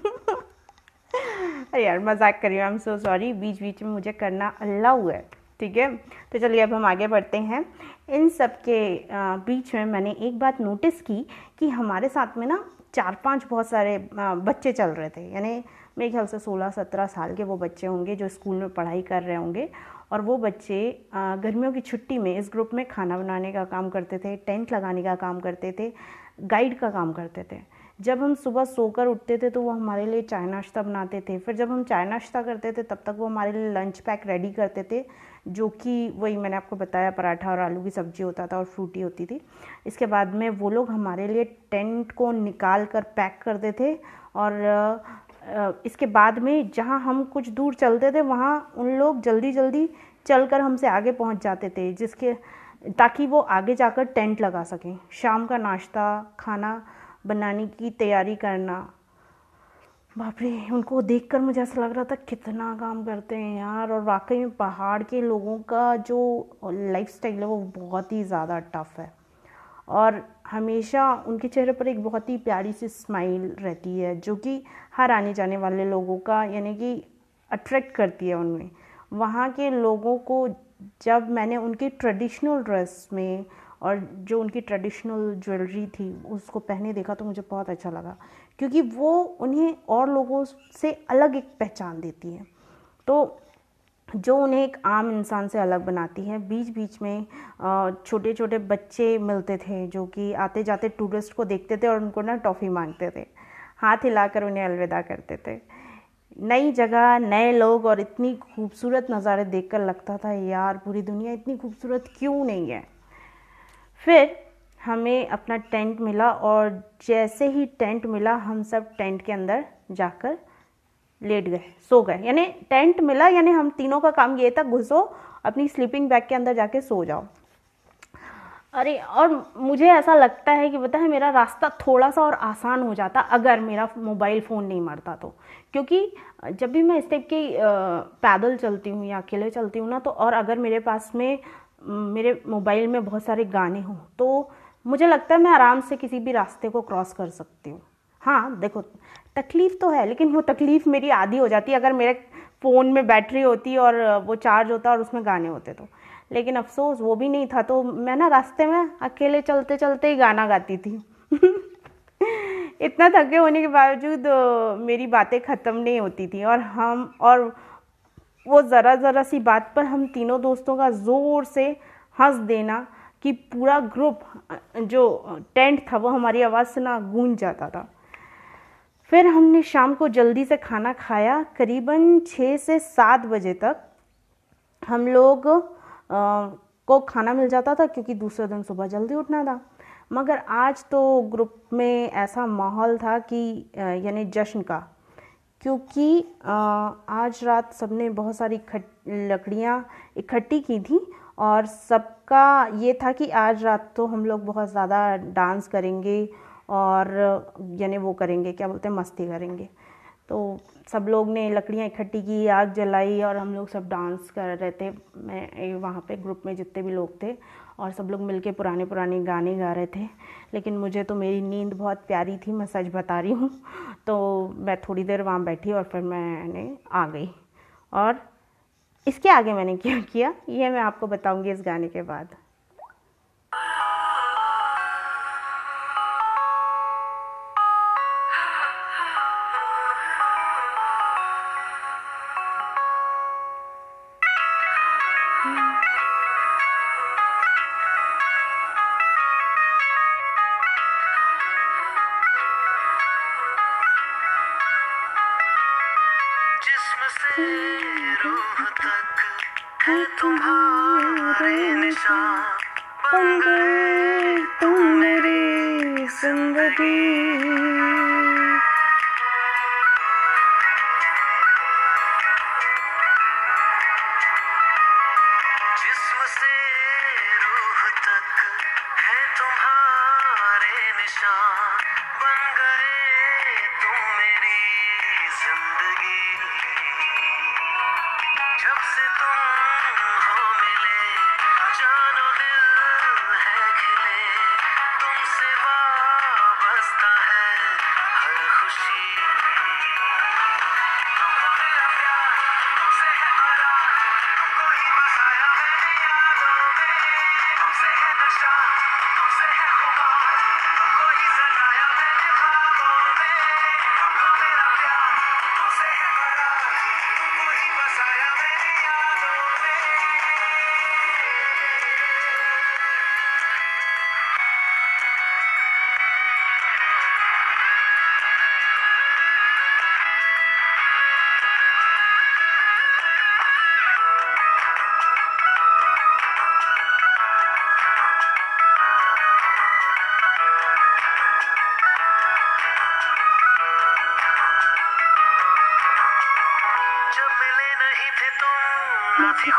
अरे यार, मज़ाक कर रही हूँ आई एम सो सॉरी बीच बीच में मुझे करना अल्लाह हुआ है, ठीक है? तो चलिए, अब हम आगे बढ़ते हैं। इन सब के बीच में मैंने एक बात नोटिस की कि हमारे साथ में ना चार पाँच बहुत सारे बच्चे चल रहे थे। यानी मेरे ख्याल से सोलह सत्रह साल के वो बच्चे होंगे जो स्कूल में पढ़ाई कर रहे होंगे। और वो बच्चे गर्मियों की छुट्टी में इस ग्रुप में खाना बनाने का काम करते थे, टेंट लगाने का काम करते थे, गाइड का काम करते थे। जब हम सुबह सोकर उठते थे तो वो हमारे लिए चाय नाश्ता बनाते थे। फिर जब हम चाय नाश्ता करते थे तब तक वो हमारे लिए लंच पैक रेडी करते थे, जो कि वही मैंने आपको बताया, पराठा और आलू की सब्ज़ी होता था और फ्रूटी होती थी। इसके बाद में वो लोग हमारे लिए टेंट को निकाल कर पैक करते थे और इसके बाद में जहाँ हम कुछ दूर चलते थे, वहाँ उन लोग जल्दी जल्दी चलकर हमसे आगे पहुँच जाते थे, जिसके, ताकि वो आगे जाकर टेंट लगा सकें। शाम का नाश्ता, खाना बनाने की तैयारी करना। बाप रे उनको देखकर मुझे ऐसा लग रहा था कितना काम करते हैं यार। और वाकई में पहाड़ के लोगों का जो लाइफ स्टाइल है, वो बहुत ही ज़्यादा टफ है। और हमेशा उनके चेहरे पर एक बहुत ही प्यारी सी स्माइल रहती है, जो कि हर आने जाने वाले लोगों का यानी कि अट्रैक्ट करती है उनमें। वहाँ के लोगों को जब मैंने उनके ट्रेडिशनल ड्रेस में और जो उनकी ट्रेडिशनल ज्वेलरी थी, उसको पहने देखा तो मुझे बहुत अच्छा लगा। क्योंकि वो उन्हें और लोगों से अलग एक पहचान देती है। तो जो उन्हें एक आम इंसान से अलग बनाती है बीच बीच में छोटे छोटे बच्चे मिलते थे जो कि आते जाते टूरिस्ट को देखते थे और उनको ना टॉफ़ी मांगते थे। हाथ हिलाकर उन्हें अलविदा करते थे। नई जगह, नए लोग और इतनी खूबसूरत नज़ारे देखकर लगता था, यार, पूरी दुनिया इतनी खूबसूरत क्यों नहीं है? फिर हमें अपना टेंट मिला और जैसे ही टेंट मिला, हम सब टेंट के अंदर जाकर लेट गए, सो गए। यानी टेंट मिला, यानी हम तीनों का काम ये था, घुसो, अपनी स्लीपिंग बैग के अंदर जाके सो जाओ। अरे, और मुझे ऐसा लगता है कि पता है, मेरा रास्ता थोड़ा सा और आसान हो जाता अगर मेरा मोबाइल फ़ोन नहीं मरता तो। क्योंकि जब भी मैं इस टाइप की पैदल चलती हूँ या अकेले चलती हूँ ना तो और अगर मेरे पास में, मेरे मोबाइल में बहुत सारे गाने हों तो मुझे लगता है मैं आराम से किसी भी रास्ते को क्रॉस कर सकती हूँ। हाँ देखो, तकलीफ़ तो है, लेकिन वो तकलीफ़ मेरी आधी हो जाती है अगर मेरे फ़ोन में बैटरी होती और वो चार्ज होता और उसमें गाने होते तो। लेकिन अफसोस, वो भी नहीं था। तो मैं ना रास्ते में अकेले चलते चलते ही गाना गाती थी। [laughs] इतना थके होने के बावजूद, मेरी बातें ख़त्म नहीं होती थी। और हम, और वो ज़रा ज़रा सी बात पर हम तीनों दोस्तों का ज़ोर से हंस देना कि पूरा ग्रुप, जो टेंट था, वो हमारी आवाज़ से ना गूंज जाता था। फिर हमने शाम को जल्दी से खाना खाया। करीबन छः से सात बजे तक हम लोग को खाना मिल जाता था क्योंकि दूसरे दिन सुबह जल्दी उठना था। मगर आज तो ग्रुप में ऐसा माहौल था कि यानी जश्न का, क्योंकि आज रात सबने बहुत सारी लकड़ियाँ इकट्ठी की थी और सबका ये था कि आज रात तो हम लोग बहुत ज़्यादा डांस करेंगे और, यानी वो करेंगे, क्या बोलते हैं, मस्ती करेंगे। तो सब लोग ने लकड़ियाँ इकट्ठी की, आग जलाई और हम लोग सब डांस कर रहे थे। मैं वहाँ पे ग्रुप में जितने भी लोग थे और सब लोग मिलके पुराने पुराने गाने गा रहे थे। लेकिन मुझे तो मेरी नींद बहुत प्यारी थी, मैं सच बता रही हूँ। [laughs] तो मैं थोड़ी देर वहाँ बैठी और फिर मैंने आ गई। और इसके आगे मैंने क्या किया, ये मैं आपको बताऊँगी इस गाने के बाद।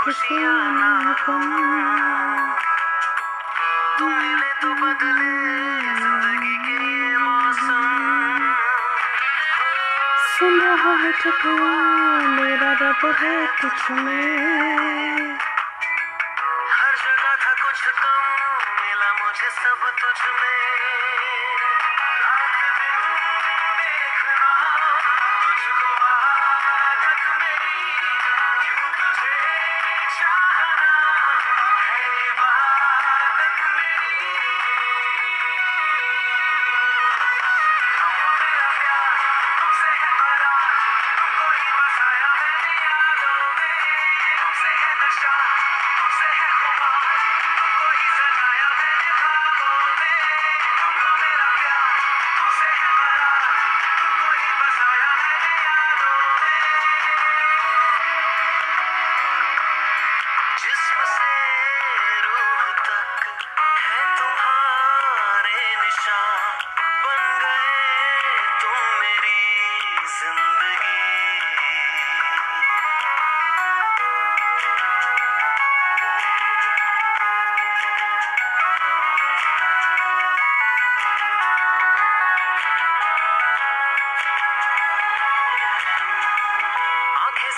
खुशियाँ ना तुम मिले तो बदले ज़िंदगी के मौसम सुन रहा है ठकुआ मेरा रब है कुछ में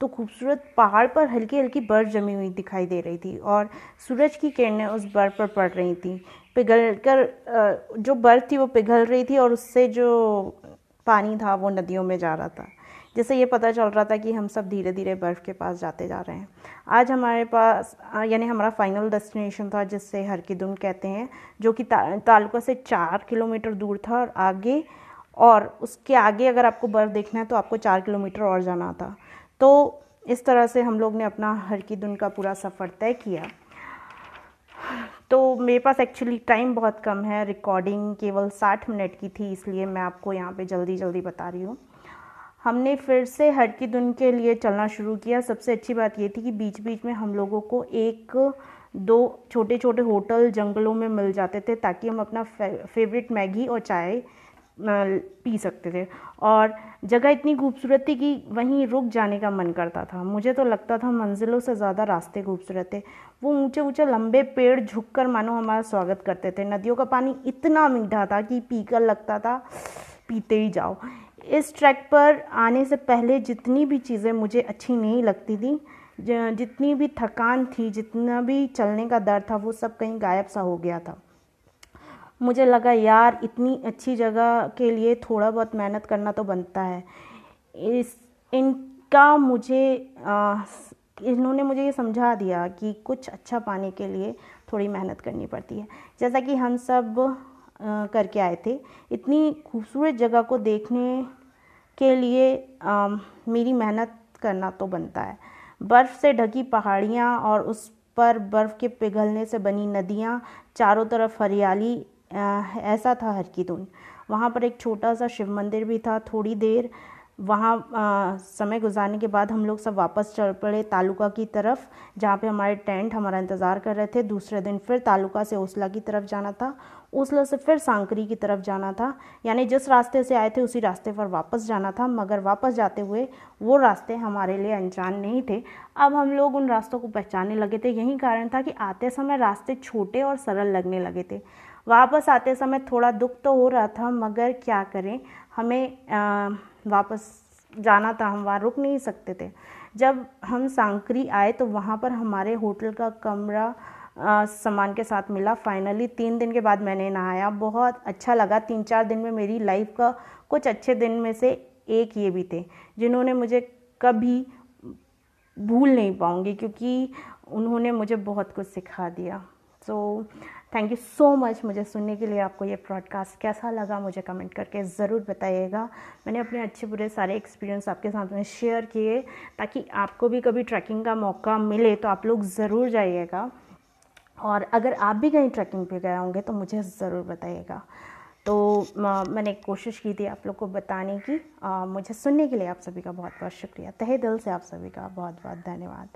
तो खूबसूरत पहाड़ पर हल्की हल्की बर्फ़ जमी हुई दिखाई दे रही थी और सूरज की किरणें उस बर्फ़ पर पड़ रही थी। पिघल कर जो बर्फ़ थी वो पिघल रही थी और उससे जो पानी था वो नदियों में जा रहा था। जिससे ये पता चल रहा था कि हम सब धीरे धीरे बर्फ़ के पास जाते जा रहे हैं। आज हमारे पास यानी हमारा फाइनल डेस्टिनेशन था जिससे हर की दुम कहते हैं जो कि ता, तालुका से चार किलोमीटर दूर था और आगे और उसके आगे अगर आपको बर्फ़ देखना है तो आपको चार किलोमीटर और जाना था। तो इस तरह से हम लोग ने अपना हर की दुन का पूरा सफ़र तय किया। तो मेरे पास एक्चुअली टाइम बहुत कम है। रिकॉर्डिंग केवल साठ मिनट की थी, इसलिए मैं आपको यहाँ पे जल्दी जल्दी बता रही हूँ। हमने फिर से हर की दुन के लिए चलना शुरू किया। सबसे अच्छी बात ये थी कि बीच बीच में हम लोगों को एक, दो छोटे छोटे होटल, जंगलों में मिल जाते थे ताकि हम अपना फेवरेट मैगी और चाय पी सकते थे। और जगह इतनी खूबसूरत थी कि वहीं रुक जाने का मन करता था। मुझे तो लगता था मंजिलों से ज़्यादा रास्ते खूबसूरत थे। वो ऊँचे ऊँचे लंबे पेड़ झुककर मानो हमारा स्वागत करते थे। नदियों का पानी इतना मीठा था कि पीकर लगता था, पीते ही जाओ। इस ट्रैक पर आने से पहले जितनी भी चीज़ें मुझे अच्छी नहीं लगती थी जितनी भी थकान थी, जितना भी चलने का डर था, वो सब कहीं गायब सा हो गया था। मुझे लगा यार इतनी अच्छी जगह के लिए थोड़ा बहुत मेहनत करना तो बनता है। इस इनका मुझे आ, इन्होंने मुझे ये समझा दिया कि कुछ अच्छा पाने के लिए थोड़ी मेहनत करनी पड़ती है। जैसा कि हम सब आ, करके आए थे इतनी खूबसूरत जगह को देखने के लिए आ, मेरी मेहनत करना तो बनता है। बर्फ़ से ढकी पहाड़ियाँ और उस पर बर्फ़ के पिघलने से बनी नदियाँ चारों तरफ़ हरियाली ऐसा था हर की धुन वहाँ पर एक छोटा सा शिव मंदिर भी था थोड़ी देर। वहाँ समय गुजारने के बाद हम लोग सब वापस चल पड़े तालुका की तरफ़, जहाँ पे हमारे टेंट हमारा इंतज़ार कर रहे थे। दूसरे दिन फिर तालुका से ओसला की तरफ़ जाना था। ओसला से फिर सांकरी की तरफ़ जाना था। यानी जिस रास्ते से आए थे, उसी रास्ते पर वापस जाना था। मगर वापस जाते हुए वो रास्ते हमारे लिए अनजान नहीं थे। अब हम लोग उन रास्तों को पहचानने लगे थे। यही कारण था कि आते समय रास्ते छोटे और सरल लगने लगे थे। वापस आते समय थोड़ा दुख तो हो रहा था मगर क्या करें? हमें आ, वापस जाना था हम वहाँ रुक नहीं सकते थे। जब हम सांकरी आए तो वहाँ पर हमारे होटल का कमरा सामान के साथ मिला। फाइनली तीन दिन के बाद मैंने नहाया। बहुत अच्छा लगा। तीन चार दिन में मेरी लाइफ का कुछ अच्छे दिन में से एक ये भी थे जिन्होंने मुझे कभी भूल नहीं पाऊँगी क्योंकि उन्होंने मुझे बहुत कुछ सिखा दिया। So so, thank you so much मुझे सुनने के लिए आपको ये ब्रॉडकास्ट कैसा लगा मुझे कमेंट करके ज़रूर बताइएगा। मैंने अपने अच्छे बुरे सारे एक्सपीरियंस आपके साथ में शेयर किए ताकि आपको भी कभी ट्रैकिंग का मौका मिले तो आप लोग ज़रूर जाइएगा। और अगर आप भी कहीं ट्रैकिंग पे गए होंगे तो मुझे ज़रूर बताइएगा। तो मैंने कोशिश की थी आप लोग को बताने की। आ, मुझे सुनने के लिए आप सभी का बहुत बहुत शुक्रिया। तहे दिल से आप सभी का बहुत बहुत धन्यवाद।